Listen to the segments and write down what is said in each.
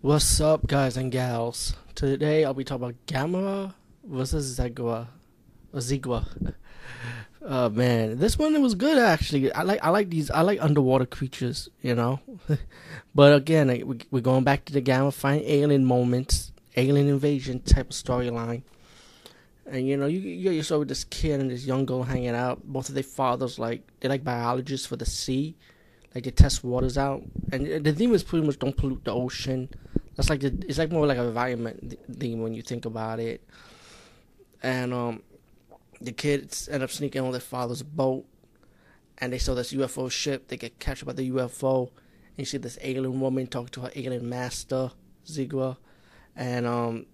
What's up, guys and gals? Today I'll be talking about Gamera versus Zigra. Or Zigra. Oh man, this one was good actually. I like I like these I like underwater creatures, you know. but again, we, we're going back to the Gamera find alien moments, alien invasion type of storyline. And you know, you you yourself with this kid and this young girl hanging out. Both of their fathers like they're like biologists for the sea, like they test waters out. And the theme is pretty much don't pollute the ocean. That's like the, it's like more like an environment theme when you think about it. And um, the kids end up sneaking on their father's boat, and they saw this UFO ship. They get captured by the UFO, and you see this alien woman talking to her alien master, Zigra, and um,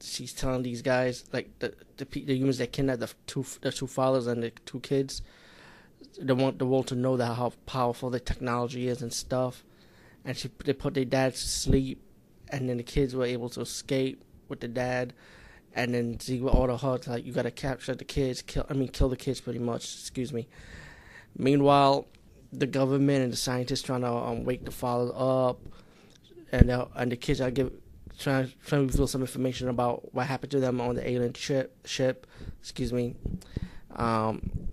she's telling these guys like the the, the humans that kidnapped the two the two fathers and the two kids, they want the world to know that how powerful the technology is and stuff, and she they put their dad to sleep, and then the kids were able to escape with the dad, and then Zigra all the to like you gotta capture the kids, kill I mean kill the kids pretty much. Excuse me. Meanwhile, the government and the scientists trying to um, wake the father up, and uh, and the kids are give trying trying to reveal some information about what happened to them on the alien ship. Ship, excuse me. Um,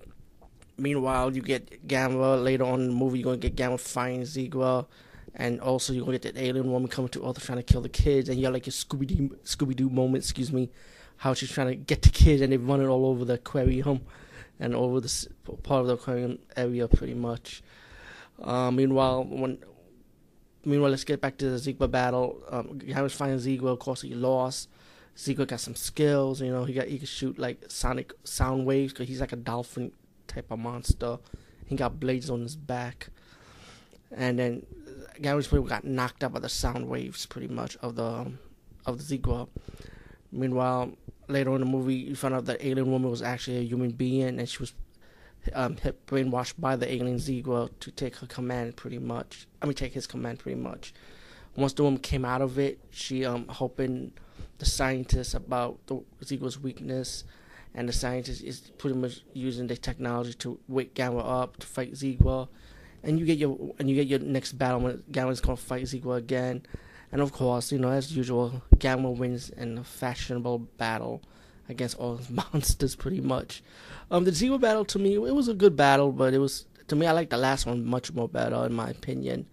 meanwhile, you get Gamma later on in the movie. You're gonna get Gamma fighting Zigra, and also you're gonna get that alien woman coming to Earth trying to kill the kids, and you got like a Scooby Doo Scooby Doo moment. Excuse me, how she's trying to get the kids, and they're running all over the aquarium, and over the part of the aquarium area, pretty much. Uh, meanwhile, when Meanwhile, let's get back to the Zigra battle. Um, Gamera's fighting Zigra. Of course, he lost. Zigra got some skills. You know, he got he could shoot like sonic sound waves because he's like a dolphin type of monster. He got blades on his back, and then Gamera's people got knocked out by the sound waves, pretty much of the of the Zigra. Meanwhile, later in the movie, you find out that alien woman was actually a human being, and she was um, brainwashed by the alien Zigra to take her command, pretty much. I mean, take his command, pretty much. Once the woman came out of it, she um hoping the scientists about the Zigra's weakness, and the scientist is pretty much using the technology to wake Gamera up to fight Zigra, and you get your and you get your next battle when Gamera's gonna fight Zigra again, and of course, you know as usual, Gamma wins in a fashionable battle against all those monsters pretty much. Um, the Zigra battle to me it was a good battle, but it was to me I like the last one much more better in my opinion.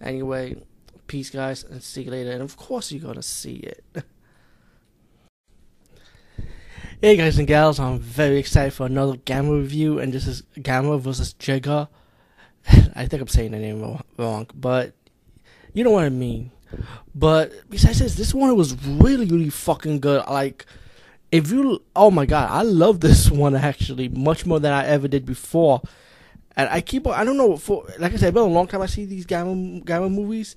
Anyway, peace guys, and see you later. And of course you're gonna see it. hey guys and gals, I'm very excited for another Gamma review, and this is Gamma versus Jiger. I think I'm saying the name wrong, but you know what I mean. But besides this, this one was really, really fucking good. Like if you oh my god i love this one actually much more than i ever did before and i keep i don't know for like i said it's been a long time i see these gamma gamma movies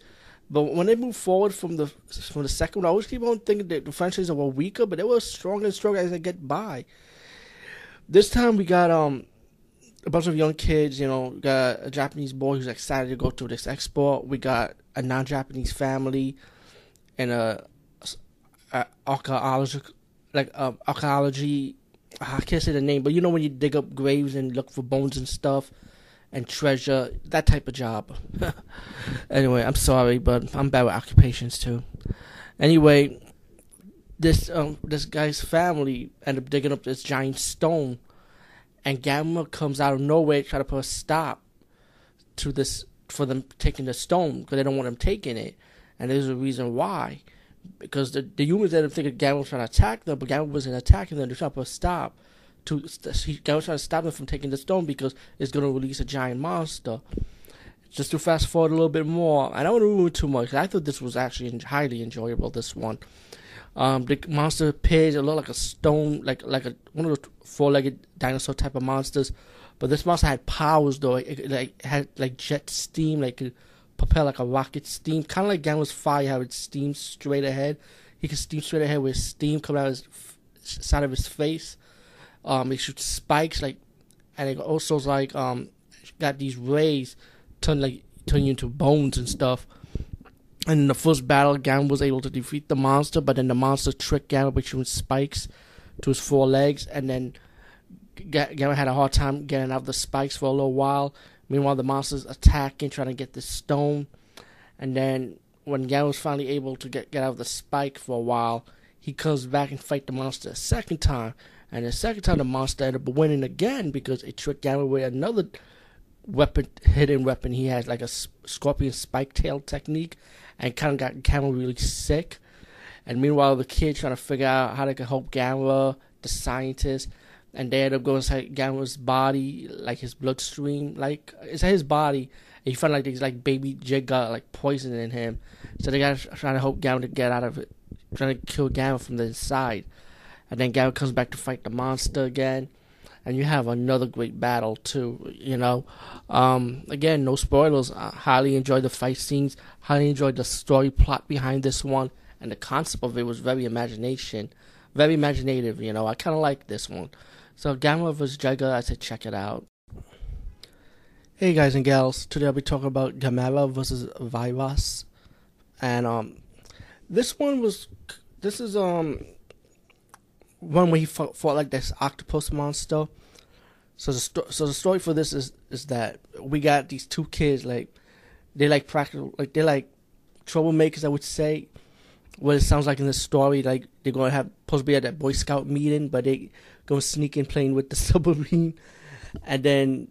but when they move forward from the from the second one i always keep on thinking that the franchises were weaker but they were stronger and stronger as they get by this time we got um a bunch of young kids you know got a japanese boy who's excited to go to this expo we got a non-japanese family and a, a archaeological like um, archaeology. I can't say the name, but you know when you dig up graves and look for bones and stuff and treasure, that type of job. anyway, I'm sorry, but I'm bad with occupations too. Anyway, this um this guy's family end up digging up this giant stone, and Gamma comes out of nowhere trying to put a stop to this for them taking the stone because they don't want them taking it, and there's a reason why because the, the humans didn't think Gamma was trying to attack them, but Gamma wasn't attacking them. They're trying to put a stop. To Gamera was trying to stop them from taking the stone because it's going to release a giant monster. Just to fast forward a little bit more, I don't want to move too much. I thought this was actually highly enjoyable. This one, um, the monster appears. a lot like a stone, like like a one of those four-legged dinosaur type of monsters. But this monster had powers though. It, it like had like jet steam, like could propel like a rocket steam, kind of like Gamera's fire, how it steams straight ahead. He can steam straight ahead with steam coming out of his side of his face. Um, he shoots spikes like, and it also like um, got these rays turn like turn you into bones and stuff. And in the first battle, Gamera was able to defeat the monster, but then the monster tricked Gamera by shooting spikes to his four legs, and then Gamera had a hard time getting out of the spikes for a little while. Meanwhile, the monsters attacking, trying to get the stone, and then when Gamma's finally able to get, get out of the spike for a while, he comes back and fight the monster a second time. And the second time the monster ended up winning again because it tricked Gamma with another weapon, hidden weapon he has, like a scorpion spike tail technique, and kind of got Gamma really sick. And meanwhile, the kid trying to figure out how they can help Gamma, the scientist, and they end up going inside Gamma's body, like his bloodstream, like it's his body. And you find like there's like baby Jig got like poison in him, so they got trying to help Gamma to get out of it, trying to kill Gamma from the inside. And then Gamma comes back to fight the monster again, and you have another great battle too. You know, um, again, no spoilers. I highly enjoyed the fight scenes. Highly enjoyed the story plot behind this one, and the concept of it was very imagination, very imaginative. You know, I kind of like this one. So Gamma vs. Jiger, I said check it out. Hey guys and gals, today I'll be talking about Gamera versus Viras, and um, this one was, this is um, one where he fought, fought like this octopus monster. So the sto- so the story for this is is that we got these two kids like they like practical like they're like troublemakers I would say. What it sounds like in the story, like they're gonna have supposed to be at that Boy Scout meeting, but they go sneak sneaking playing with the submarine, and then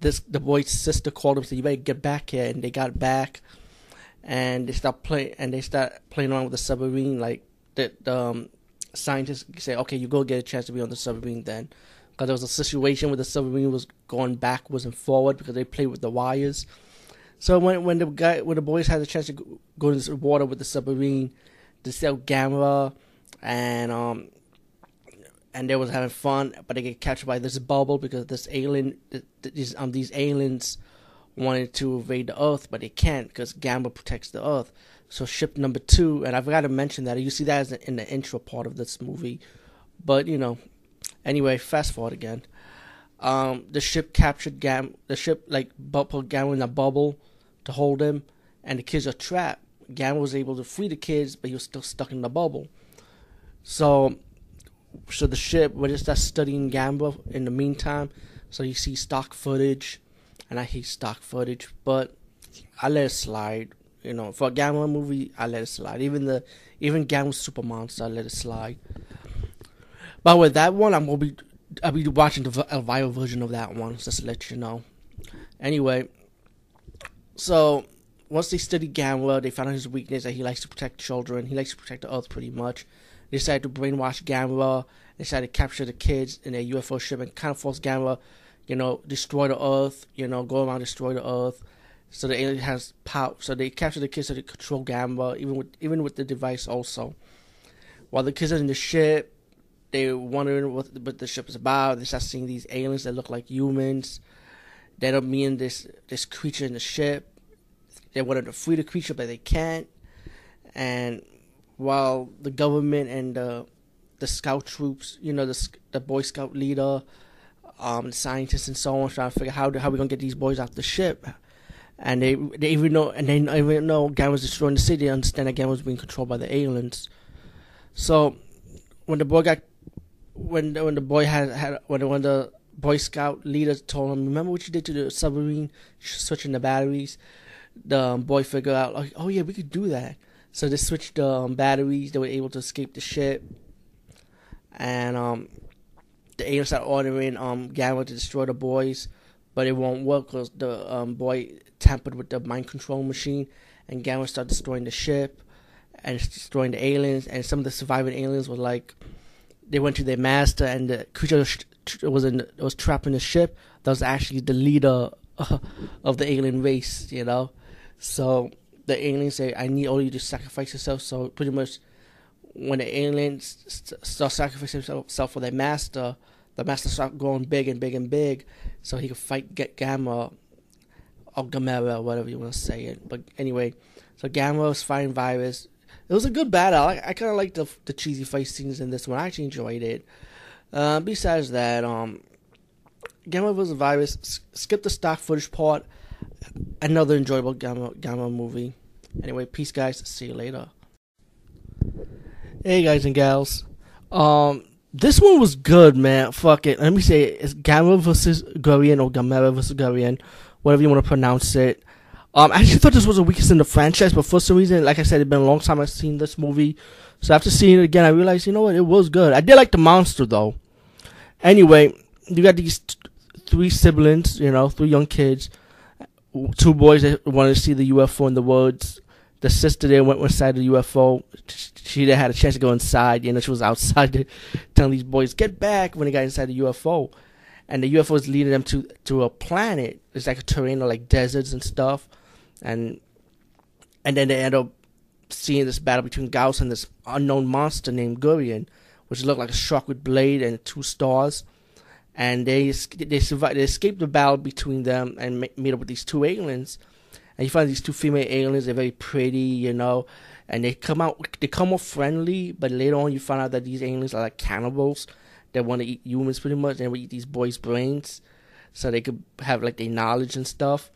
this the boy's sister called him said you better get back here, and they got back, and they start play and they start playing around with the submarine. Like the, the um, scientists say, okay, you go get a chance to be on the submarine then, because there was a situation where the submarine was going backwards and forward because they played with the wires. So when when the guy when the boys had the chance to go, into the water with the submarine, they sell Gamera and um and they was having fun, but they get captured by this bubble because this alien, these um these aliens wanted to invade the Earth, but they can't because Gamma protects the Earth. So ship number two, and I forgot to mention that you see that in the intro part of this movie, but you know, anyway, fast forward again. Um, the ship captured Gam. The ship like put Gamma in a bubble to hold him, and the kids are trapped. Gamma was able to free the kids, but he was still stuck in the bubble. So so the ship we're just studying Gamma in the meantime. So you see stock footage, and I hate stock footage, but I let it slide. You know, for a Gamma movie, I let it slide. Even the even Gamma Super Monster, I let it slide. But with that one, I'm gonna be I'll be watching the Elvira version of that one, just to let you know. Anyway, so once they study Gamma, they found out his weakness that he likes to protect children. He likes to protect the Earth pretty much. They decided to brainwash Gamera. They decided to capture the kids in a UFO ship and kind of force Gamera, you know, destroy the Earth. You know, go around destroy the Earth. So the alien has power. So they capture the kids so they control Gamera, even with even with the device also. While the kids are in the ship, they're wondering what, what the ship is about. They start seeing these aliens that look like humans. They up meeting this this creature in the ship. They wanted to free the creature, but they can't. And while the government and the the scout troops, you know, the the Boy Scout leader, um, scientists and so on, trying to figure how how we gonna get these boys off the ship. And they they even know and they even know Gamma was destroying the city. They understand that Gamma was being controlled by the aliens. So when the boy got when when the boy had had when when the Boy Scout leader told him, "Remember what you did to the submarine, switching the batteries." The um, boy figured out, like, "Oh yeah, we could do that." So they switched the um, batteries. They were able to escape the ship, and um, the aliens started ordering um, Gamma to destroy the boys, but it won't work because the um, boy tampered with the mind control machine, and Gamma started destroying the ship and destroying the aliens. And some of the surviving aliens were like, they went to their master, and the creature was in was trapped in the ship. That was actually the leader of the alien race, you know. So the aliens say, I need all you to sacrifice yourself. So pretty much when the aliens start sacrificing himself for their master, the master start growing big and big and big so he could fight get Gamma or Gamera, whatever you want to say it. But anyway, so Gamma was fighting Viras. It was a good battle. I, I kind of liked the, the cheesy fight scenes in this one. I actually enjoyed it. Uh, besides that, um, Gamma vs. Viras, skip the stock footage part. Another enjoyable Gamma, Gamma movie. Anyway, peace, guys. See you later. Hey, guys and gals. Um, this one was good, man. Fuck it. Let me say it. It's Gamma versus Guiron or Gamera versus Guiron, whatever you want to pronounce it. Um, I actually thought this was the weakest in the franchise, but for some reason, like I said, it's been a long time I've seen this movie. So after seeing it again, I realized, you know what, it was good. I did like the monster though. Anyway, you got these t- three siblings, you know, three young kids, two boys that wanted to see the UFO in the woods. The sister there went inside the UFO. She didn't had a chance to go inside. You know, she was outside telling these boys, "Get back!" When they got inside the UFO, and the UFO is leading them to to a planet. It's like a terrain of like deserts and stuff and and then they end up seeing this battle between Gaos and this unknown monster named Guiron, which looked like a shark with blade and two stars. And they they survive. They escape the battle between them and meet up with these two aliens. And you find these two female aliens. They're very pretty, you know, and they come out. They come off friendly, but later on you find out that these aliens are like cannibals. They want to eat humans pretty much. And they eat these boys' brains, so they could have like their knowledge and stuff.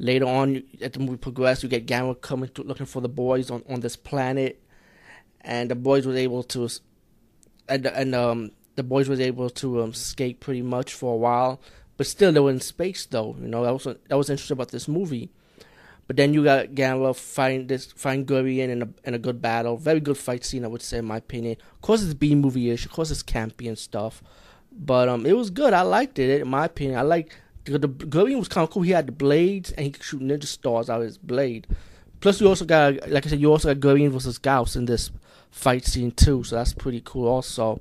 Later on, as the movie progressed, you get Gamma coming to looking for the boys on, on this planet, and the boys was able to, and and um the boys was able to um, escape pretty much for a while, but still they were in space though. You know that was that was interesting about this movie. But then you got Gamma find this find Guiron in a in a good battle, very good fight scene I would say in my opinion. Of course it's B movie ish, of course it's campy and stuff, but um it was good. I liked it in my opinion. I like the, Guiron was kind of cool. He had the blades and he could shoot ninja stars out of his blade. Plus, you also got, like I said, you also got Guiron versus Gaos in this fight scene too, so that's pretty cool also.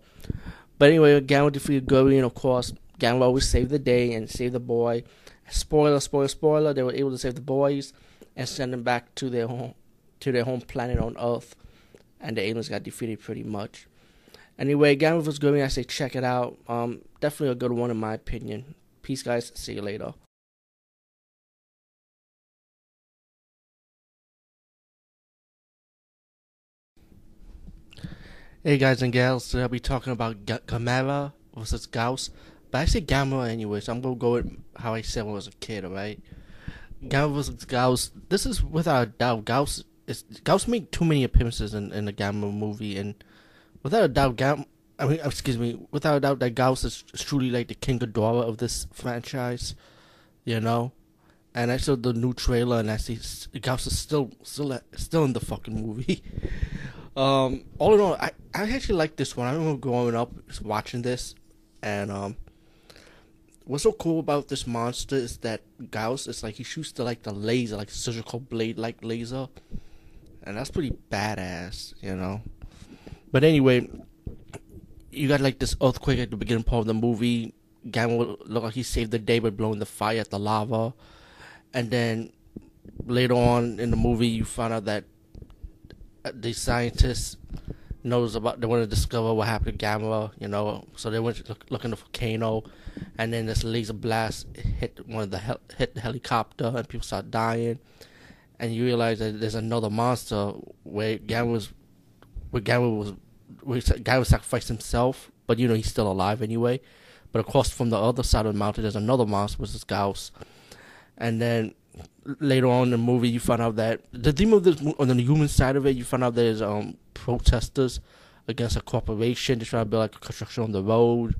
But anyway, Gamma defeated Guiron, of course. Gamma always saved the day and saved the boy. Spoiler, spoiler, spoiler. They were able to save the boys and send them back to their home, to their home planet on Earth, and the aliens got defeated pretty much. Anyway, Gamma was Guiron, I say check it out. Um, definitely a good one in my opinion. Peace, guys. See you later. Hey guys and gals, today I'll be talking about G- Gamera versus Gaos. But I say Gamera anyway, so I'm gonna go with how I said when I was a kid, alright? Versus Gaos. This is without a doubt. Gaos is Gaos made too many appearances in, in the Gamera movie, and without a doubt, Gam- I mean, excuse me, without a doubt, that Gaos is truly like the King Ghidorah of this franchise, you know. And I saw the new trailer, and I see Gaos is still, still, still in the fucking movie. um, all in all, I, I actually like this one. I remember growing up watching this, and um, what's so cool about this monster is that Gaos is like he shoots the like the laser, like surgical blade like laser, and that's pretty badass, you know. But anyway, you got like this earthquake at the beginning part of the movie. Gamma look like he saved the day by blowing the fire at the lava, and then later on in the movie, you find out that uh, the scientists knows about they want to discover what happened to Gamma, you know. So they went look, look in the volcano, and then this laser blast hit one of the hel- hit the helicopter, and people start dying. And you realize that there's another monster where Gamma was, where Gamma was guy was sacrificed himself, but you know he's still alive anyway. But across from the other side of the mountain, there's another monster, which is Gaos. And then later on in the movie, you find out that the theme of this on the human side of it, you find out there's um protesters against a corporation. They're trying to build like a construction on the road,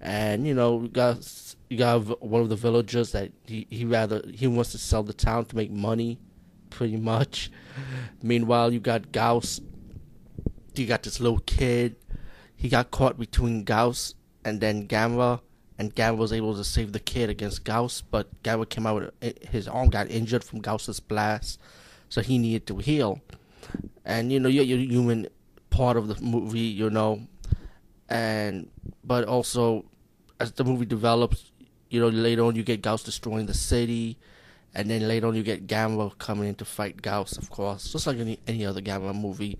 and you know you got you got one of the villagers that he he rather he wants to sell the town to make money, pretty much. Meanwhile, you got Gaos you got this little kid. He got caught between Gaos and then Gamma, and Gamma was able to save the kid against Gaos, but Gamma came out with his arm got injured from Gaos's blast, so he needed to heal. And you know, you're, you're human part of the movie, you know, and but also as the movie develops, you know, later on you get Gaos destroying the city, and then later on you get Gamma coming in to fight Gaos, of course, just like any any other Gamma movie.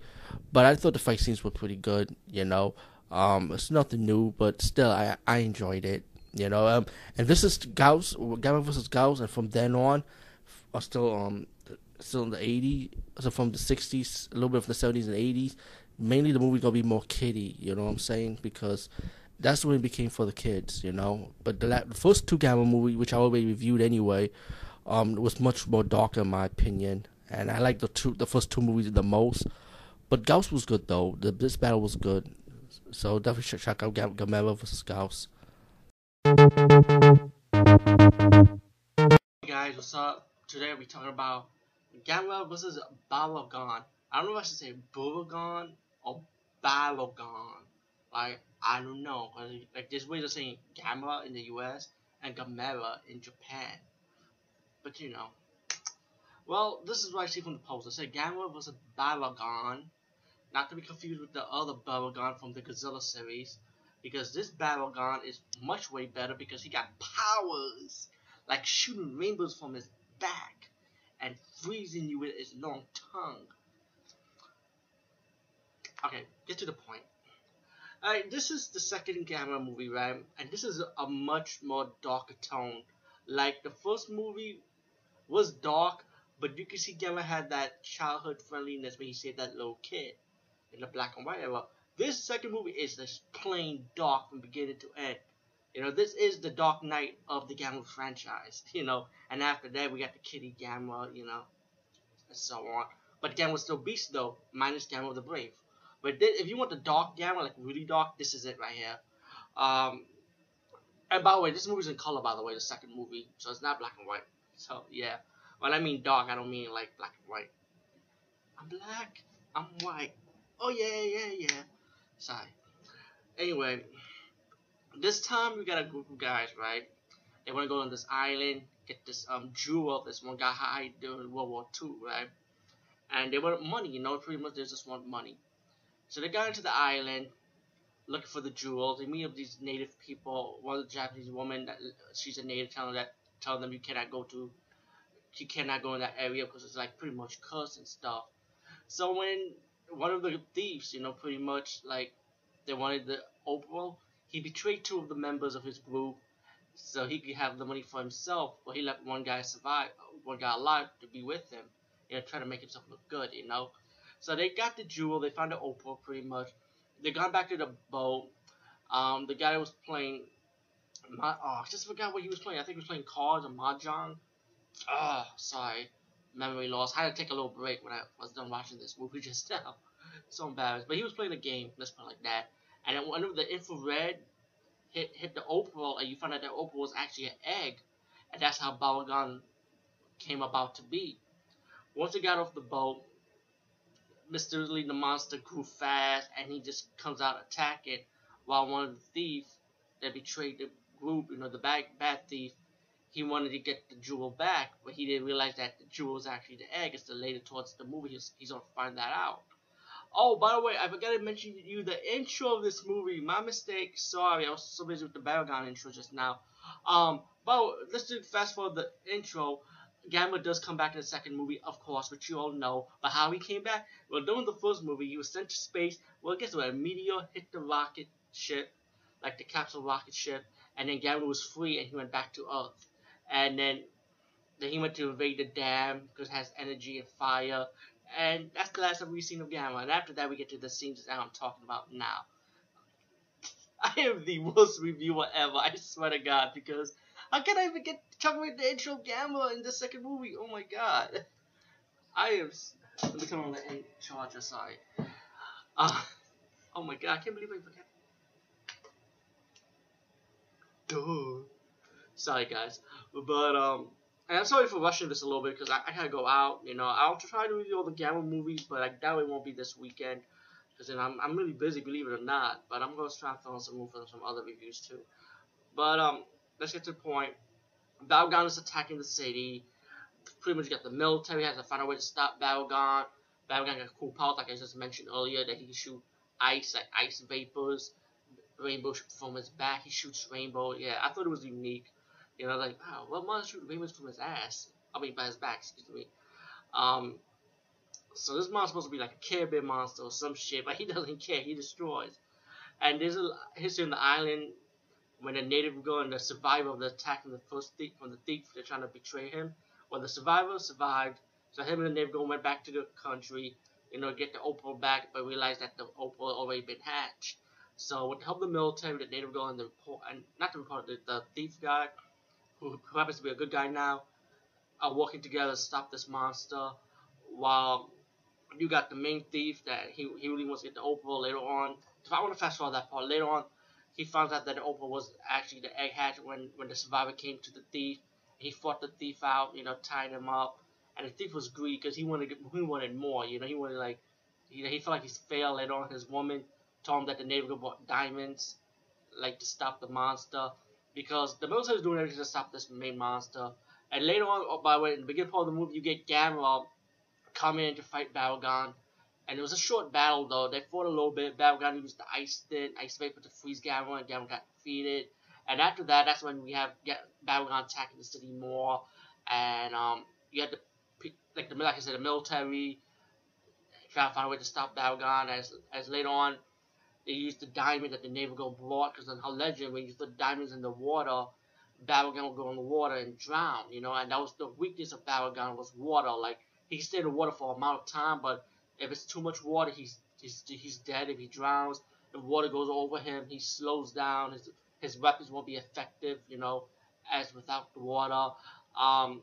But I thought the fight scenes were pretty good. You know, um, it's nothing new, but still, I I enjoyed it. You know, um, and this is Gaos, Gamma versus Gaos, and from then on, are still um still in the 80s, so from the 60s, a little bit from the 70s and 80s. Mainly, the movie gonna be more kiddie. You know what I'm saying? Because that's when it became for the kids. You know, but the, the first two Gamma movie, which I already reviewed anyway, um, was much more dark in my opinion, and I like the two the first two movies the most. But Gaos was good though. The, this battle was good, so definitely check out Gamera versus Gaos. Hey guys, what's up? today we're talking about Gamma versus Balagon. I don't know if I should say Balagon or Balagon. Like I don't know, like there's ways of saying Gamma in the U.S. and Gamera in Japan. But you know, well, this is what I see from the post. It said Gamma versus Balagon, not to be confused with the other Balagon from the Godzilla series, because this Balagon is much way better because he got powers like shooting rainbows from his back and freezing you with his long tongue. Okay, get to the point. Alright, this is the second Gamma movie, right? And this is a much more darker tone. Like, the first movie was dark, but you can see Gamma had that childhood friendliness when he saved that little kid in the black and white era. This second movie is just plain dark from beginning to end. You know, this is the Dark Knight of the Gamma franchise, you know, and after that we got the Kitty Gamma, you know, and so on. But Gamma's still Beast though, minus Gamma the Brave. But if you want the dark Gamma, like really dark, this is it right here. Um, and by the way, this movie's in color, by the way, the second movie, so it's not black and white. So yeah, when I mean dark, I don't mean like black and white. I'm black, I'm white. Oh yeah, yeah, yeah. Sorry. Anyway, this time we got a group of guys, right? They want to go on this island, get this um jewel this one guy hide during World War II, right? And they want money, you know, pretty much they just want money. So they got into the island looking for the jewels. They meet up these native people. One of the Japanese woman that she's a native, telling that telling them you cannot go to, you cannot go in that area because it's like pretty much cursed and stuff. So when one of the thieves, you know, pretty much like they wanted the opal he betrayed two of the members of his group so he could have the money for himself, but he left one guy survive, one guy alive to be with him, you know, trying to make himself look good, you know. So they got the jewel, they found the opal pretty much. They gone back to the boat. Um, the guy was playing, my, oh, I just forgot what he was playing. I think he was playing cards or mahjong. Oh, sorry, memory loss. I had to take a little break when I was done watching this movie just now. so embarrassed, but he was playing a game. Let's put it like that and then one of the infrared hit hit the opal, and you found out that opal was actually an egg, and that's how Balagon came about to be. Once he got off the boat, mysteriously the monster grew fast, and he just comes out attacking, while one of the thieves that betrayed the group, you know, the bad bad thief, he wanted to get the jewel back, but he didn't realize that the jewel was actually the egg. It's the later towards the movie he's, he's gonna find that out. Oh, by the way, I forgot to mention to you the intro of this movie. My mistake. Sorry, I was so busy with the Baragon intro just now. Um, but let's do fast forward the intro. Gamma does come back in the second movie, of course, which you all know. But how he came back? Well, during the first movie, he was sent to space. Well, guess what? A meteor hit the rocket ship, like the capsule rocket ship, and then Gamma was free and he went back to Earth. And then, then he went to invade the dam because it has energy and fire. And that's the last time we've seen of Gamma. And after that, we get to the scenes that I'm talking about now. I am the worst reviewer ever, I swear to God, because how can I even get about the intro Gamma in the second movie? Oh my God. I am. Let me turn on the charger, sorry. Uh, oh my God, I can't believe I forgot. Duh. Sorry, guys. But, um, and I'm sorry for rushing this a little bit because I, I gotta go out. You know, I'll try to review all the Gamma movies, but I doubt it won't be this weekend because then I'm I'm really busy, believe it or not. But I'm gonna try fill in some room for some other reviews too. But um, let's get to the point. Balagon is attacking the city. Pretty much got the military has to find a way to stop Balagon. Balagon got cool powers, like I just mentioned earlier, that he can shoot ice, like ice vapors, rainbow from his back. He shoots rainbow. Yeah, I thought it was unique. You know, like, wow, what monster shoot rainbows from his ass? I mean, by his back, excuse me. Um, so this monster's supposed to be like a Care Bear monster or some shit, but he doesn't care. He destroys. And there's a history on the island when the native girl and the survivor of the attack from the first thief, from the thief, they're trying to betray him. Well, the survivor survived, so him and the native girl went back to the country, you know, get the opal back, but realized that the opal had already been hatched. So with the help of the military, the native girl and the report, and not the reporter, the, the thief guy, who, who happens to be a good guy now, are working together to stop this monster. While you got the main thief that he, he really wants to get the opal later on. If I want to fast forward that part, later on, he finds out that the opal was actually the egg hatch when, when the survivor came to the thief He fought the thief out, you know, tied him up, and the thief was greedy because he wanted he wanted more. You know, he wanted like he, he felt like he's failed later on. His woman told him that the neighbor bought diamonds, like to stop the monster, because the military is doing everything to stop this main monster. And later on, oh, by the way, in the beginning part of the movie, you get Gamera come in to fight Baragon. And it was a short battle though. They fought a little bit. Baragon used the ice thing, ice vapor to freeze Gamera, and Gamera got defeated. And after that, that's when we have get Baragon attacking the city more, and um, you had the like the like I said, the military trying to find a way to stop Baragon. As as later on, they used the diamond that the Neighbor brought because in her legend, when you the diamonds in the water, Baragon will go in the water and drown. You know, and that was the weakness of Baragon was water. Like he can stay in the water for a amount of time, but if it's too much water, he's he's he's dead. If he drowns, the water goes over him. He slows down. His his weapons won't be effective, you know, as without the water. Um,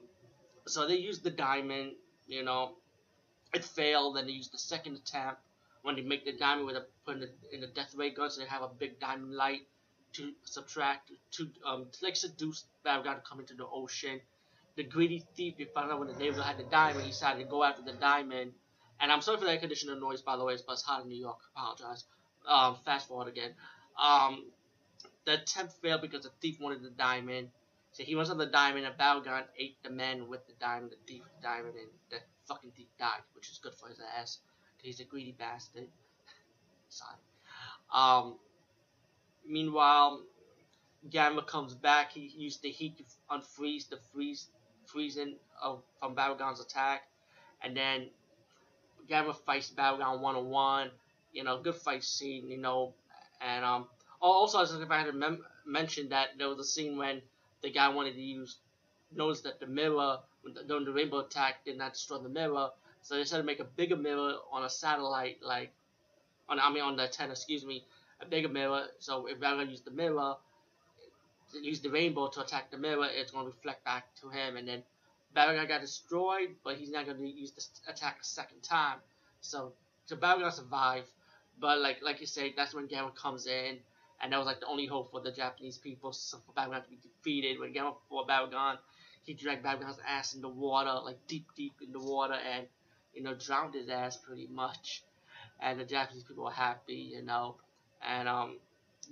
so they used the diamond, you know, it failed. Then they used the second attempt when they make the diamond with a put in the, in the death ray gun, so they have a big diamond light to subtract to um to like seduce Baragon to come into the ocean. The greedy thief, you found out when the neighbor had the diamond, he decided to go after the diamond. And I'm sorry for that condition of noise, by the way, but it's hot in New York. Apologize. Um, fast forward again. Um, the attempt failed because the thief wanted the diamond. So he wanted the diamond, and Baragon ate the man with the diamond, the thief the diamond, and the fucking thief died, which is good for his ass. He's a greedy bastard. Sorry. Um, meanwhile, Gamera comes back. He used the heat to unfreeze the freeze freezing of from Baragon's attack, and then Gamera fights on one. You know, good fight scene. You know, and um, also, I was had to mention that there was a scene when the guy wanted to use, noticed that the mirror, during the rainbow attack, did not destroy the mirror, so they decided to make a bigger mirror on a satellite, like, on I mean on the antenna, excuse me, a bigger mirror. So if Baragon used the mirror, use the rainbow to attack the mirror, it's going to reflect back to him, and then Baragon got destroyed, but he's not going to use the attack a second time. So, so Baragon survived, but like like you say, that's when Gamera comes in and that was like the only hope for the Japanese people so for Baragon to be defeated. When Gamera fought Baragon, he dragged Baragon's ass in the water, like deep, deep in the water, and you know drowned his ass pretty much. And the Japanese people were happy, you know. And um,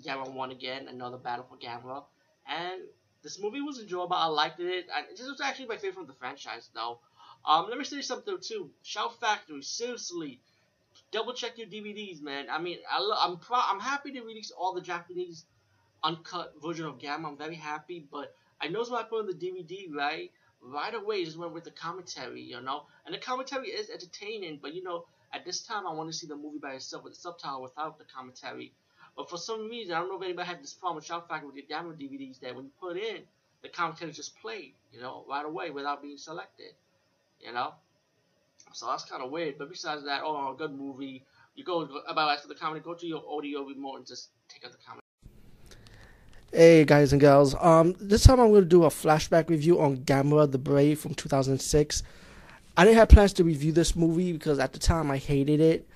Gamera won again, another battle for Gamera. And this movie was enjoyable. I liked it. And this was actually my favorite from the franchise, though. Um, let me say something too. Shout Factory, seriously double check your DVDs, man. I mean, I lo- I'm pro- I'm happy to release all the Japanese uncut version of Gamera. I'm very happy, but I know when I put on the DVD, right? Right away, just went with the commentary, you know. And the commentary is entertaining, but you know, at this time, I want to see the movie by itself with the subtitle without the commentary. But for some reason, I don't know if anybody had this problem with Shout Factory with your Gamera DVDs that when you put in, the commentary just played, you know, right away without being selected, you know. So that's kind of weird. But besides that, oh, good movie. You go about after the comedy, go to your audio remote and just take out the comedy. Hey guys and gals, um, this time I'm going to do a flashback review on Gamera the Brave from 2006. I didn't have plans to review this movie because at the time I hated it,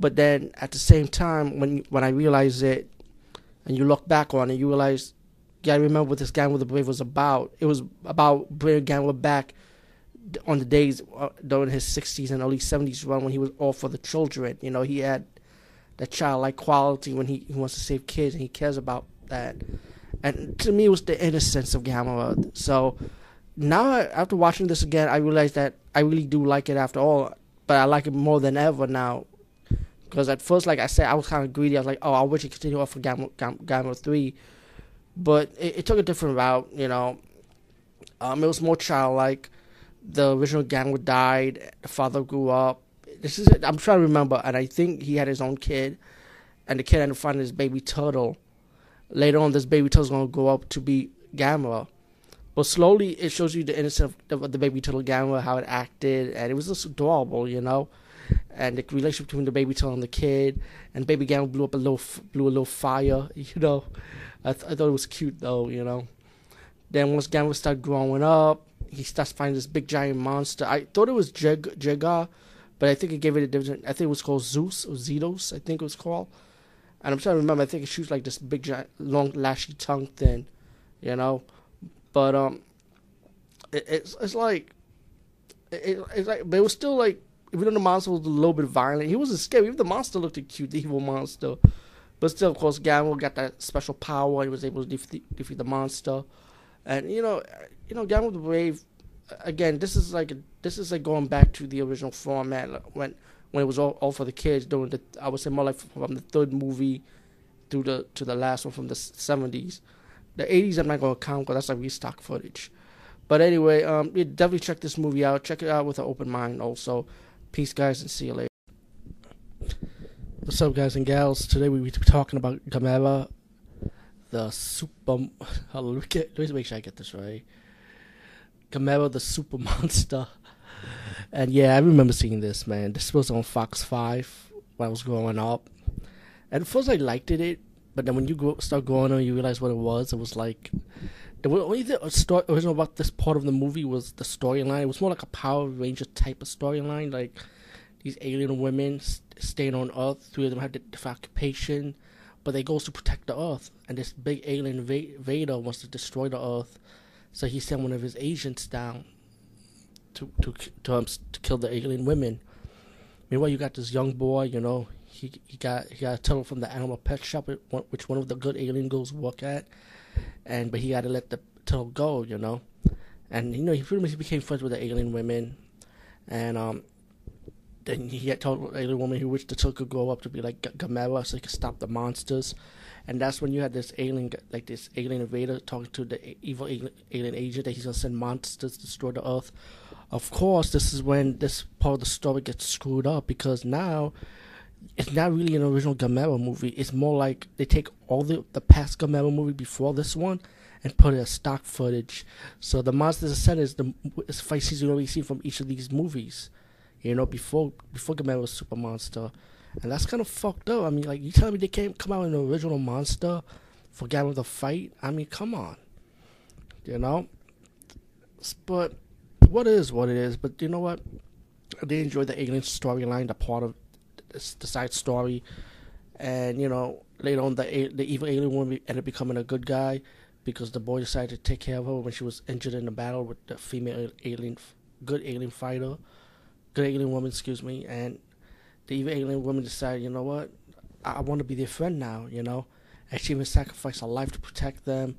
but then at the same time when when I realized it, and you look back on it, you realize, yeah, I remember what this Gamera the Brave was about. It was about bringing Gamera back on the days uh, during his 60s and early 70s run when he was all for the children. You know, he had that childlike quality when he, he wants to save kids and he cares about that. And to me, it was the innocence of Gamera. So now, after watching this again, I realize that I really do like it after all, but I like it more than ever now. Because at first, like I said, I was kind of greedy. I was like, oh, I wish it continued on for Gamera, Gamera 3. But it, it, took a different route, you know. Um, it was more childlike the original Gamera died. The father grew up. This is I'm trying to remember, and I think he had his own kid, and the kid ended up finding his baby turtle. Later on, this baby turtle's gonna grow up to be Gamera. But slowly, it shows you the innocence of the, baby turtle Gamera, how it acted, and it was just adorable, you know. And the relationship between the baby turtle and the kid, and baby Gamera blew up a little, blew a little fire, you know. I, th- I thought it was cute though, you know. Then once Gamera started growing up, he starts finding this big giant monster. I thought it was Jega, but I think it gave it a different. I think it was called Zeus or Zetos. I think it was called. And I'm trying to remember. I think it shoots like this big giant, long lashy tongue thing, you know. But um, it, it's it's like it, it's like but it was still like even though the monster was a little bit violent, he wasn't scary. Even the monster looked cute, the evil monster. But still, of course, Gamma got that special power. He was able to defeat, defeat the monster, and you know, you know, Gamma the Brave. Again, this is like this is like going back to the original format when when it was all, all for the kids. During the I would say more like from the third movie through the to the last one from the seventies. The eighties I'm not gonna count because that's like restock footage. But anyway, um, yeah, definitely check this movie out. Check it out with an open mind. Also, peace, guys, and see you later. What's up, guys and gals? Today we will be talking about Gamera, the super. Let, me make sure I get this right. Gamera, the super monster. And yeah, I remember seeing this, man. This was on Fox 5 when I was growing up. At first I liked it, but then when you start growing on, you realize what it was. It was like the only thing story, original about this part of the movie was the storyline. It was more like a Power Ranger type of storyline, like these alien women staying on Earth. Three of them have different occupation, but they go to protect the Earth. And this big alien Vader wants to destroy the Earth, so he sent one of his agents down to to to, um, to kill the alien women. Meanwhile, you got this young boy. You know, he he got he got a tunnel from the animal pet shop, which one of the good alien girls work at, and but he had to let the tunnel go. You know, and you know he pretty much became friends with the alien women, and um. Then he had told the alien woman he wished the tunnel could grow up to be like G- Gamera so he could stop the monsters and that's when you had this alien, like this alien invader, talking to the evil alien, alien agent that he's gonna send monsters to destroy the Earth. Of course, this is when this part of the story gets screwed up because now it's not really an original Gamera movie. It's more like they take all the the past Gamera movie before this one and put it as stock footage. So the monsters sent is the is fight scenes you already see from each of these movies. You know, before before Gamera was Super Monster, and that's kind of fucked up. I mean, like you telling me they can't come out with an original monster for Gamera the fight? I mean, come on. You know, but what is what it is. But you know what? They enjoy the alien storyline, the part of the side story, and you know later on the the evil alien woman ended up becoming a good guy because the boy decided to take care of her when she was injured in a battle with the female alien, good alien fighter, good alien woman, excuse me, and the evil alien woman decided, you know what, I, I want to be their friend now, you know, and she even sacrificed her life to protect them.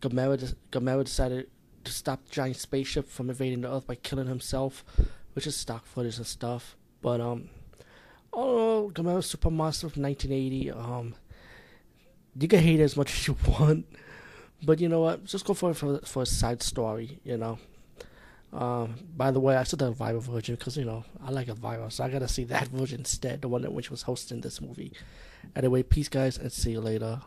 Gamera, Gamera decided to stop the giant spaceship from invading the Earth by killing himself, which is stock footage and stuff. But um, oh, Gamera Super Monster from 1980. Um, you can hate as much as you want, but you know what? Just go for for for a side story. You know. Um, by the way, I saw the Elvira version because you know I like Elvira, so I gotta see that version instead, the one that which was hosting this movie. Anyway, peace, guys, and see you later.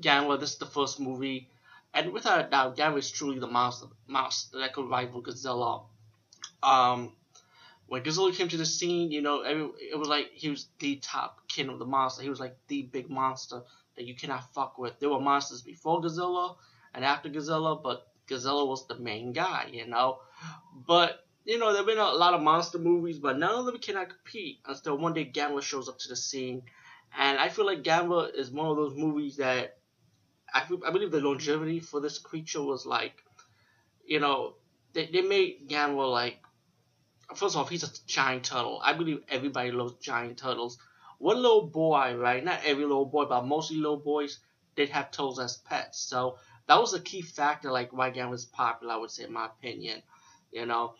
Yeah, well, this is the first movie, and without a doubt, Gamera is truly the master, master that could rival Godzilla. Um, when Godzilla came to the scene, you know, every, it was like he was the top king of the monster. He was like the big monster that you cannot fuck with. There were monsters before Godzilla and after Godzilla, but Godzilla was the main guy, you know. But you know, there've been a lot of monster movies, but none of them cannot compete until one day Gamera shows up to the scene. And I feel like Gamera is one of those movies that I, I believe the longevity for this creature was like, you know, they, they made Gamera like, first of all, he's a giant turtle. I believe everybody loves giant turtles. One little boy, right? Not every little boy, but mostly little boys did have turtles as pets. So that was a key factor, like why Gamera was popular. I would say, in my opinion, you know.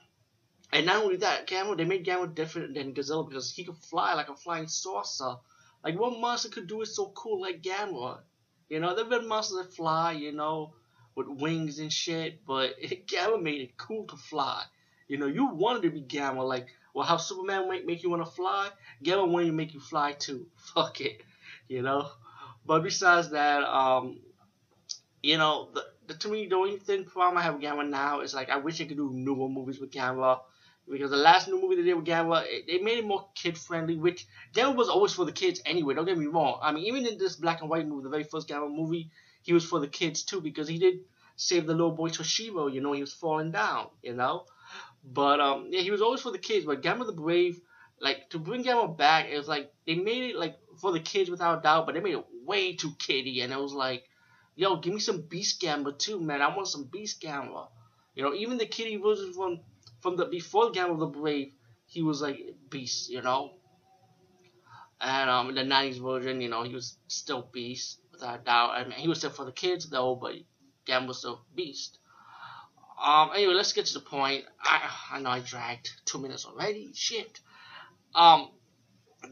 And not only that, Gamera they made Gamera different than Godzilla because he could fly like a flying saucer. Like what monster could do it so cool like Gamera? You know, there've been monsters that fly, you know, with wings and shit, but Gamera made it cool to fly. You know, you wanted to be Gamera, like, well, how Superman make, make you want to fly, Gamera wanted to make you fly too. Fuck it, you know. But besides that, um, you know, the, the to me the only thing problem I have with Gamera now is like I wish I could do newer movies with Gamera because the last new movie they did with Gamera, they made it more kid friendly, which Gamera was always for the kids anyway. Don't get me wrong. I mean, even in this black and white movie, the very first Gamera movie, he was for the kids too because he did save the little boy Toshiro. You know, he was falling down. You know, but um, yeah, he was always for the kids. But Gamera the Brave, like to bring Gamera back, it was like they made it like for the kids without doubt, but they made it way too kiddie, and it was like yo, give me some Beast Gamma too, man. I want some Beast Gamma. You know, even the kitty version from from the before Gamma the Brave, he was like Beast, you know. And um, the '90s version, you know, he was still Beast without doubt. I mean, he was still for the kids though, but Gamma was still Beast. Um, anyway, let's get to the point. I I know I dragged two minutes already. Shit. Um,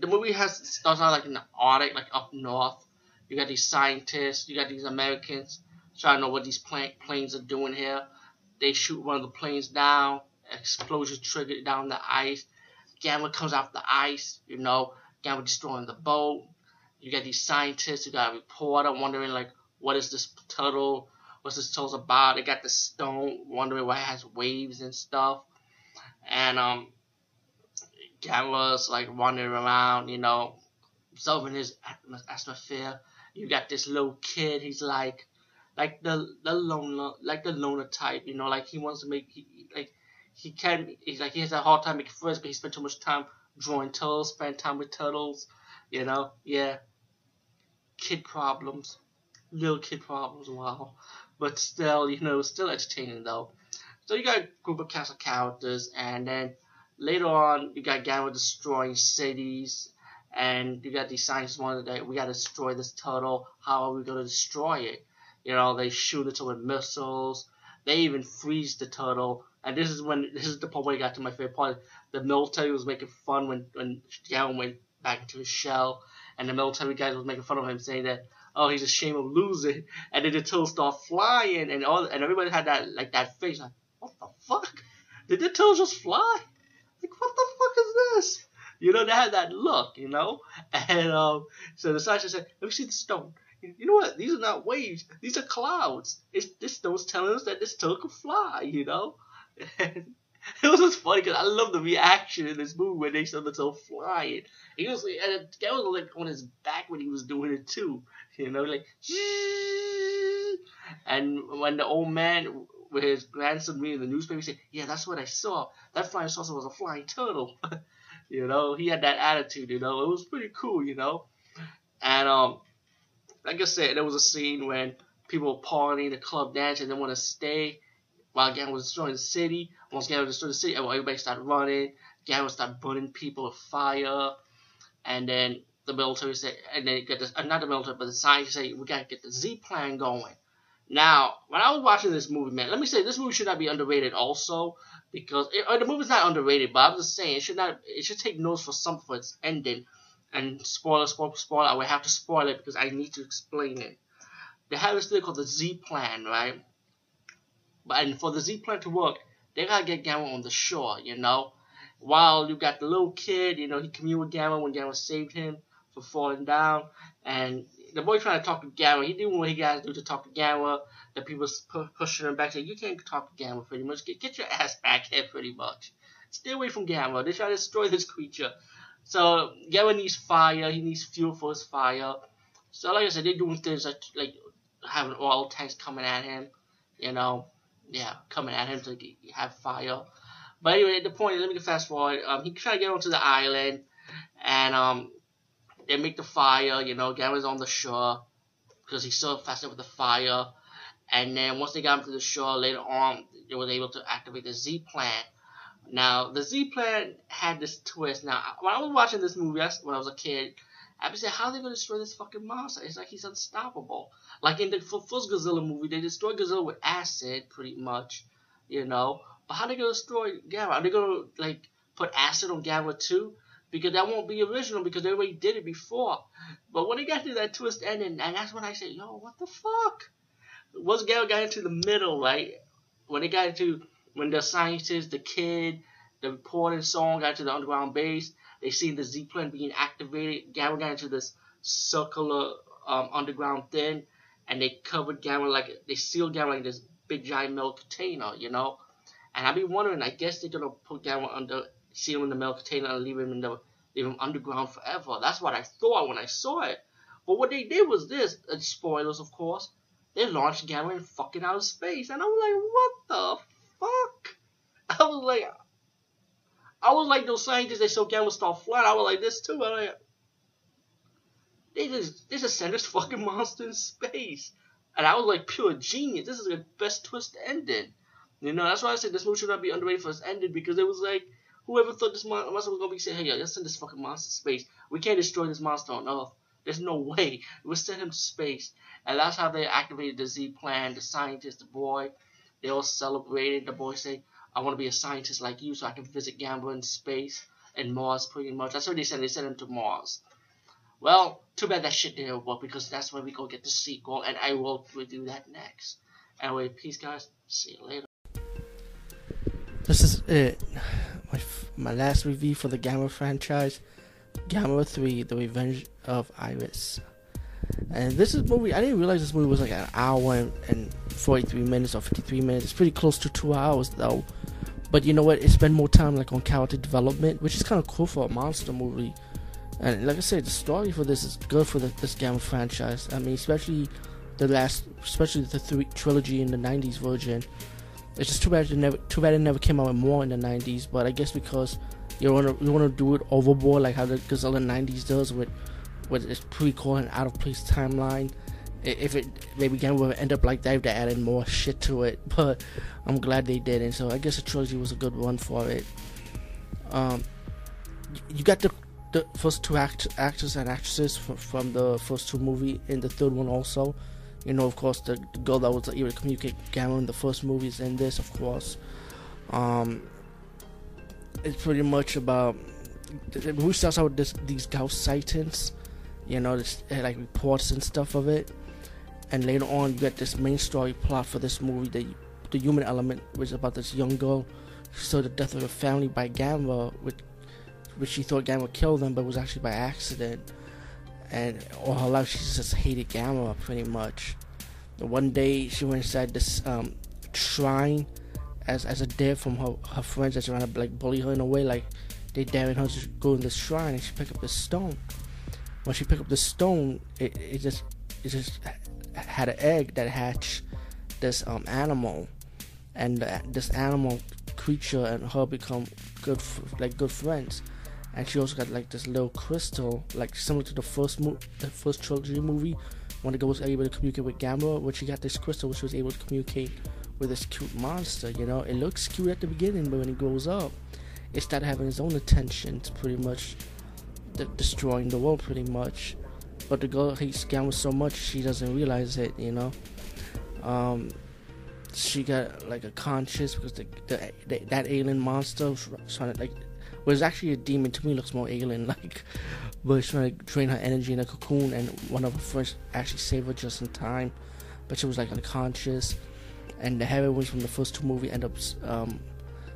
the movie has starts out like in the Arctic, like up north. You got these scientists, you got these Americans trying to know what these planes are doing here. They shoot one of the planes down, explosion triggered down the ice. Gamera comes off the ice, you know, Gamera destroying the boat. You got these scientists, you got a reporter wondering like, what is this turtle? What's this turtle about? They got the stone, wondering why it has waves and stuff. And um, Gamera's like wandering around, you know, observing his atmosphere. You got this little kid. He's like, like the the loner, like the loner type. You know, like he wants to make, he, like he can. He's like he has a hard time making friends, but he spent too much time drawing turtles, spend time with turtles. You know, yeah. Kid problems, little kid problems. Wow, but still, you know, still entertaining though. So you got a group of cast of characters, and then later on, you got Gamera destroying cities, and you got these scientists wanted that we got to destroy this turtle. How are we to destroy it? You know, they shoot it with missiles. They even freeze the turtle. And this is when this is the part where I got to my favorite part. The military was making fun when when Gamera went back into his shell, and the military guys was making fun of him, saying that oh he's ashamed of losing. And then the turtle start flying, and all and everybody had that like that face like what the fuck? Did the turtle just fly? Like, what the fuck is this? You know, they had that look, you know? And um, so the scientist said, let me see the stone. You know what? These are not waves. These are clouds. It's, this stone's telling us that this turtle can fly, you know? It was just funny because I love the reaction in this movie when they saw the turtle flying. He was like, and guy was like on his back when he was doing it too. You know, like, and when the old man with his grandson reading the newspaper, said, "Yeah, that's what I saw. That flying saucer was a flying turtle." you know, he had that attitude. You know, it was pretty cool. You know, and um, like I said, there was a scene when people were partying, the club dance, and they want to stay while Gamera was destroying the city. Once Gamera destroyed the city, everybody started running. Gang Gamera started burning people with fire, and then the military said, and then get this, uh, not the military, but the scientists say, we gotta get the Z plan going. Now, when I was watching this movie, man, let me say this movie should not be underrated also because it, uh, the movie's not underrated, but I'm just saying it should not it should take notes for some for its ending. And spoiler, spoiler, spoiler, I would have to spoil it because I need to explain it. They have this thing called the Z plan, right? And for the Z plan to work, they gotta get Gamera on the shore, you know. While you got the little kid, you know, he communed with Gamera when Gamera saved him for falling down, and the boy trying to talk to Gamera. He did what he got to do to talk to Gamera. The people pu- pushing him back, saying, "You can't talk to Gamera pretty much. Get, get your ass back here, pretty much. Stay away from Gamera. They try to destroy this creature." So Gamera needs fire. He needs fuel for his fire. So like I said, they're doing things like like having oil tanks coming at him. You know, yeah, coming at him to have fire. But anyway, the point is, let me fast forward. Um, he trying to get onto the island, and um, they make the fire, you know, Gamera's on the shore because he's so fascinated with the fire. And then once they got him to the shore, later on, they were able to activate the Z plan. Now, the Z plan had this twist. Now, when I was watching this movie when I was a kid, I saying, how are they going to destroy this fucking monster? It's like he's unstoppable. Like in the first Godzilla movie, they destroyed Godzilla with acid, pretty much, you know. But how are they going to destroy Gamera? Are they going to, like, put acid on Gamera too? because that won't be original because they already did it before. But when they got to that twist ending, and that's when I said, yo, what the fuck? Once Gale got into the middle, right? When they got into, when the scientist, the kid, the reporter, and so on got to the underground base, they seen the Z plan being activated. Gamera got into this circular um, underground thing, and they covered Gamera like they sealed Gamera like this big giant milk container, you know. And I be wondering, I guess they're gonna put Gamera under seal him in the milk container and leave him in the leave him underground forever. That's what I thought when I saw it. But what they did was this, and spoilers of course, they launched Gamera in fucking outer space. And I was like, what the fuck? I was like I was like those scientists they saw Gamera start flying. I was like this too. I like, they just they just sent this fucking monster in space. And I was like pure genius. This is the best twist ending. You know, that's why I said this movie should not be underrated for its ending because it was like whoever thought this monster was gonna be saying, hey, yo, let's send this fucking monster to space. We can't destroy this monster on Earth. There's no way. We'll send him to space. And that's how they activated the Z plan. The scientist, the boy, they all celebrated. The boy said, I want to be a scientist like you so I can visit Gamera in space and Mars pretty much. That's what they said. They sent him to Mars. Well, too bad that shit didn't work because that's where we go get the sequel, and I will do that next. Anyway, peace, guys. See you later. This is it. My, my last review for the Gamera franchise Gamera 3 The Revenge of Iris. And this is movie, I didn't realize this movie was like an hour and, and 43 minutes or 53 minutes. It's pretty close to two hours though. But you know what? It spent more time like on character development, which is kind of cool for a monster movie. And like I said, the story for this is good for the, this Gamera franchise. I mean, especially the last, especially the three trilogy in the '90s version. It's just too bad it never, too bad it never came out more in the '90s. But I guess because you want to, you want to do it overboard like how the Godzilla '90s does with, with its prequel and out of place timeline. If it maybe Gamera would end up like that if they added more shit to it, but I'm glad they didn't. So I guess the trilogy was a good one for it. Um, you got the the first two act- actors and actresses from, from the first two movie in the third one also. You know, of course, the, the girl that was able to communicate Gamera in the first movies in this, of course. Um, it's pretty much about the movie starts out with this, these ghost sightings, you know, this, like reports and stuff of it, and later on you get this main story plot for this movie, the the human element, which is about this young girl who saw the death of her family by Gamera, which which she thought Gamera killed them, but was actually by accident. And all her life, she just hated Gamera pretty much. One day, she went inside this um, shrine as as a dare from her, her friends that's trying to like bully her in a way, like they daring her to go in this shrine, and she picked up the stone. When she picked up the stone, it, it just it just had an egg that hatched this um, animal, and uh, this animal creature and her become good like good friends and she also got like this little crystal, like similar to the first mo- the first trilogy movie, when the girl was able to communicate with Gamera. When she got this crystal, she was able to communicate with this cute monster. You know, it looks cute at the beginning, but when it grows up, it started having its own intentions, pretty much destroying the world, pretty much. But the girl hates Gamera so much she doesn't realize it. You know. Um, she got like a conscience because the, the, the that alien monster was trying to like was actually a demon to me looks more alien like but she's trying to drain her energy in a cocoon and one of her friends actually saved her just in time but she was like unconscious and the heroines from the first two movies end up um,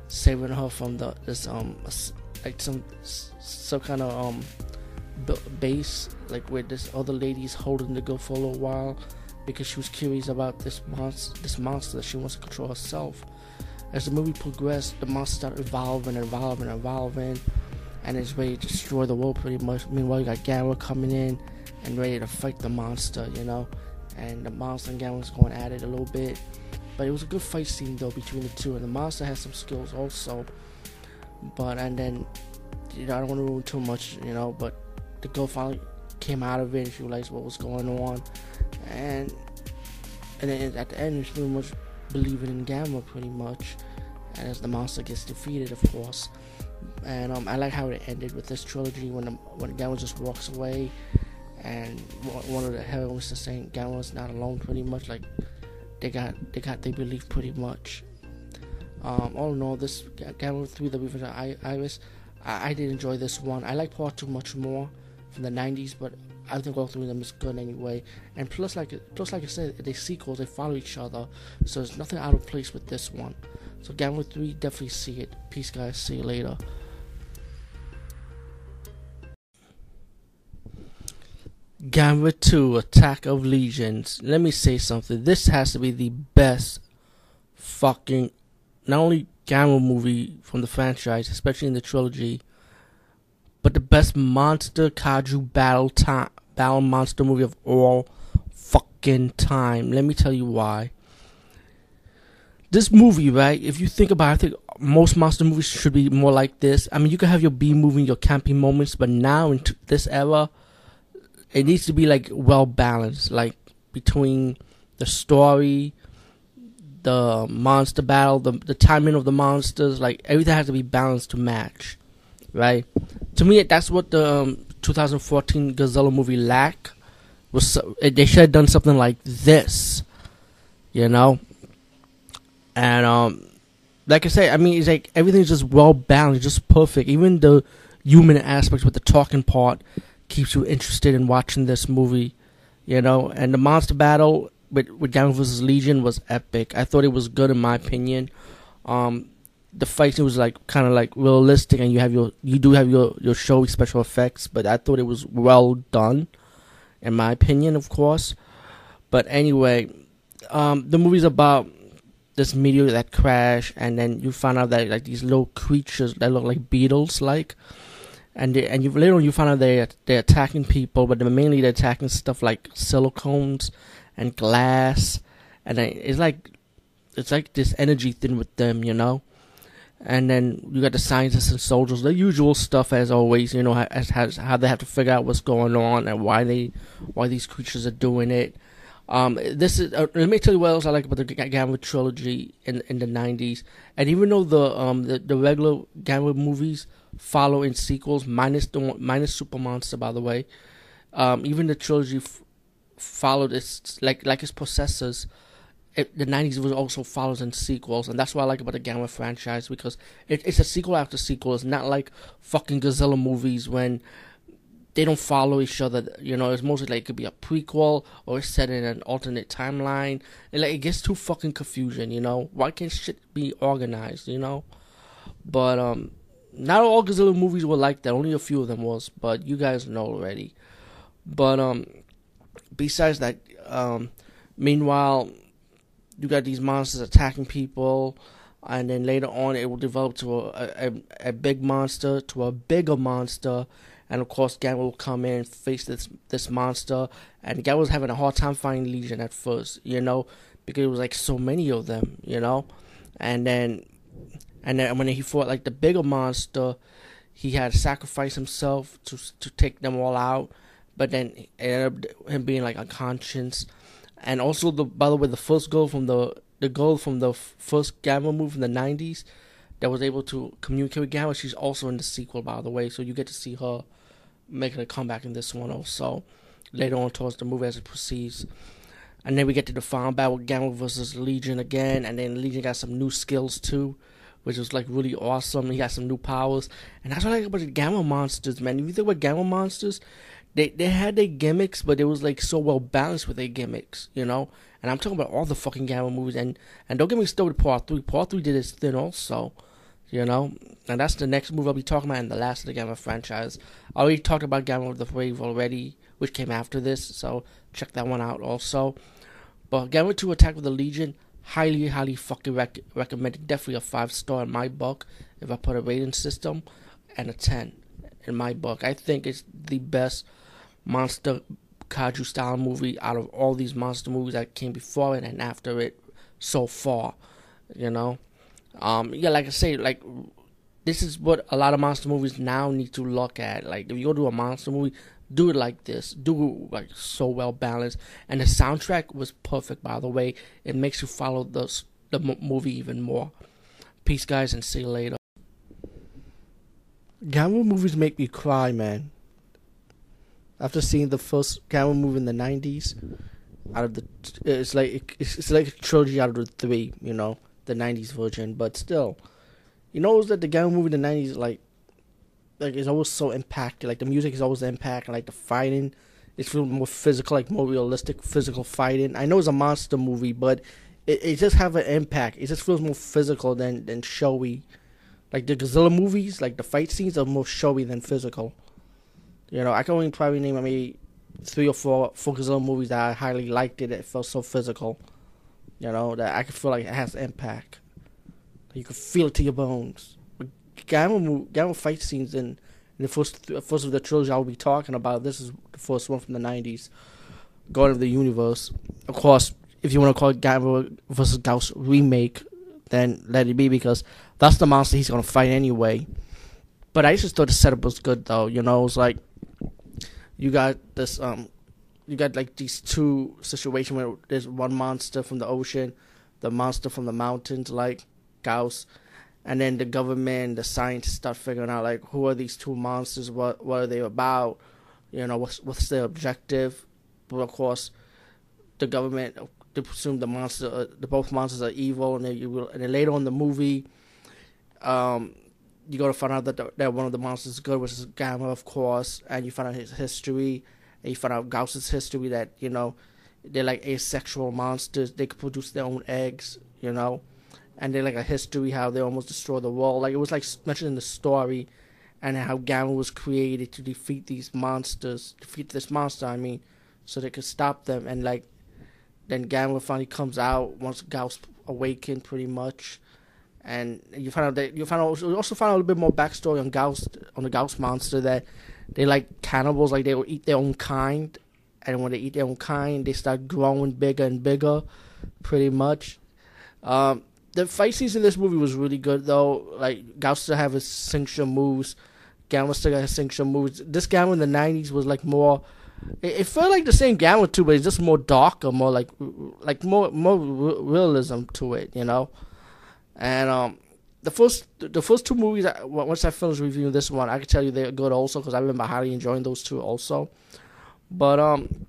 saving her from the this um like some some kind of um base like where this other lady's holding the girl for a little while because she was curious about this monster this monster that she wants to control herself as the movie progressed, the monster started evolving, and evolving, and evolving, and it's ready to destroy the world pretty much. Meanwhile, you got Gamera coming in and ready to fight the monster, you know, and the monster and Gamera's going at it a little bit. But it was a good fight scene though between the two, and the monster has some skills also. But and then, you know, I don't want to ruin too much, you know, but the girl finally came out of it and she realized what was going on, and and then at the end, she pretty much believing in Gamera pretty much, and as the monster gets defeated, of course. And um, I like how it ended with this trilogy when the, when Gamera just walks away, and one of the heroines is saying Gamera's not alone, pretty much. Like they got they got their belief pretty much. Um, all in all, this Gamera 3, The of Iris, I, I did enjoy this one. I like part 2 much more from the 90s, but I think all three of them is good anyway. And plus, like plus, like I said, they sequels, they follow each other, so there's nothing out of place with this one. So Gamera three, definitely see it. Peace, guys. See you later. Gamera 2 Attack of Legions. Let me say something. This has to be the best fucking not only Gamera movie from the franchise, especially in the trilogy, but the best monster kaiju battle time battle monster movie of all fucking time. Let me tell you why. This movie, right? If you think about, it, I think most monster movies should be more like this. I mean, you can have your B movie, your camping moments, but now in this era, it needs to be like well balanced, like between the story, the monster battle, the the timing of the monsters, like everything has to be balanced to match, right? To me, that's what the um, 2014 Godzilla movie lack was. So, they should have done something like this, you know. And um, like I say, I mean, it's like everything's just well balanced, just perfect. Even the human aspects with the talking part keeps you interested in watching this movie, you know. And the monster battle with with Gamera vs Legion was epic. I thought it was good in my opinion. Um, the fighting was like kind of like realistic, and you have your you do have your your showy special effects, but I thought it was well done, in my opinion, of course. But anyway, um, the movie's about this meteor that crashed, and then you find out that like these little creatures that look like beetles, like, and they, and you later on you find out they they're attacking people, but they're mainly they're attacking stuff like silicones and glass, and it's like it's like this energy thing with them, you know. And then you got the scientists and soldiers, the usual stuff as always, you know, as, as how they have to figure out what's going on and why they why these creatures are doing it. Um, this is uh, let me tell you what else I like about the Gamera trilogy in in the '90s. And even though the um the, the regular Gamera movies follow in sequels, minus the minus Super Monster, by the way, um, even the trilogy followed its like like its possessors. It, the '90s was also follows in sequels, and that's what I like about the Gamera franchise because it, it's a sequel after sequel. It's not like fucking Godzilla movies when they don't follow each other. You know, it's mostly like it could be a prequel or it's set in an alternate timeline. And like it gets too fucking confusion. You know, why can't shit be organized? You know, but um, not all Godzilla movies were like that. Only a few of them was, but you guys know already. But um, besides that, um, meanwhile, you got these monsters attacking people, and then later on it will develop to a, a, a big monster, to a bigger monster, and of course Gamera will come in and face this this monster, and Gamera was having a hard time finding Legion at first, you know, because it was like so many of them, you know, and then and then when he fought like the bigger monster, he had to sacrifice himself to to take them all out but then it ended up him being like unconscious. And also the by the way, the first girl from the the girl from the first Gamera movie in the '90s that was able to communicate with Gamera, she's also in the sequel by the way. So you get to see her making a comeback in this one also later on towards the movie as it proceeds. And then we get to the final battle with Gamera versus Legion again, and then Legion got some new skills too, which was like really awesome. He got some new powers, and that's what I like about the Gamera monsters, man. If you think about Gamera monsters, they they had their gimmicks, but it was like so well balanced with their gimmicks, you know. And I'm talking about all the fucking Gamera movies, and and don't get me started with Part Three. Part Three did its thing also, you know. And that's the next movie I'll be talking about in the last of the Gamera franchise. I already talked about Gamera of the Wave already, which came after this, so check that one out also. But Gamera Two Attack of the Legion, highly highly fucking rec- recommended. Definitely a five star in my book if I put a rating system, and a ten in my book. I think it's the best monster kaiju style movie out of all these monster movies that came before it and after it so far. You know, um, yeah, like I say, like this is what a lot of monster movies now need to look at. Like if you go to a monster movie, do it like this. Do it like so well balanced, and the soundtrack was perfect. By the way, it makes you follow the the movie even more. Peace, guys, and see you later. Gamera movies make me cry, man after seeing the first Gamera movie in the '90s, out of the it's like it's, like a trilogy out of the three, you know, the '90s version. But still, you know, that the Gamera movie in the '90s like like it's always so impacted. Like the music is always impacted. Like the fighting, it's feels more physical, like more realistic physical fighting. I know it's a monster movie, but it, it just have an impact. It just feels more physical than than showy. Like the Godzilla movies, like the fight scenes are more showy than physical. You know, I can only probably name maybe three or four focus on movies that I highly liked it. It felt so physical. You know, that I could feel like it has impact. You could feel it to your bones. Gamera, fight scenes in, in the first first of the trilogy I'll be talking about. This is the first one from the '90s, God of the Universe. Of course, if you want to call it Gamera versus Gyaos remake, then let it be because that's the monster he's gonna fight anyway. But I just thought the setup was good though. You know, it was like you got this um you got like these two situations where there's one monster from the ocean, the monster from the mountains, like Gyaos, and then the government, the scientists start figuring out like who are these two monsters, what what are they about, you know, what's what's their objective. But of course, the government they presume the monster, uh, the both monsters are evil, and then you will, and then later on the movie, um, you go to find out that the, that one of the monsters is good, which is Gamera, of course, and you find out his history, and you find out Gyaos's history that you know they're like asexual monsters. They could produce their own eggs, you know, and they're like a history how they almost destroy the world. Like it was like mentioned in the story, and how Gamera was created to defeat these monsters, defeat this monster. I mean, so they could stop them, and like then Gamera finally comes out once Gyaos awakened, pretty much. And you find out that you find out you also find out a little bit more backstory on Gyaos on the Gyaos monster that they like cannibals, like they will eat their own kind, and when they eat their own kind, they start growing bigger and bigger, pretty much. Um, the fight scenes in this movie was really good though. Like still have his signature moves, Gamera still got his signature moves. This Gamera in the '90s was like more. It, it felt like the same Gamera too, but it's just more darker, more like like more more realism to it, you know. And um, the first the first two movies, once I finished reviewing this one, I can tell you they're good also because I remember highly enjoying those two also. But um,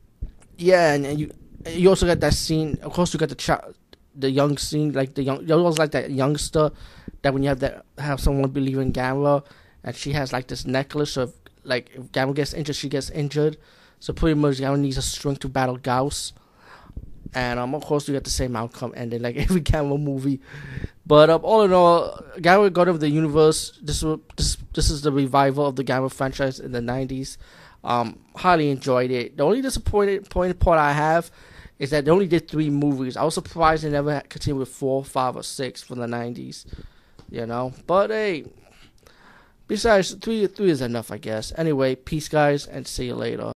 yeah, and, and you you also got that scene. Of course, you got the child, the young scene, like the young. You always like that youngster that when you have that have someone believe in Gamera, and she has like this necklace of like if Gamera gets injured, she gets injured. So pretty much Gamera needs a strength to battle Gyaos. And um, of course, you get the same outcome ending like every Gamera movie. But um, all in all, Gamera God of the Universe. This this this is the revival of the Gamera franchise in the '90s. Um, highly enjoyed it. The only disappointed point part I have is that they only did three movies. I was surprised they never continued with four, five, or six from the '90s. You know, but hey, besides three, three is enough, I guess. Anyway, peace, guys, and see you later.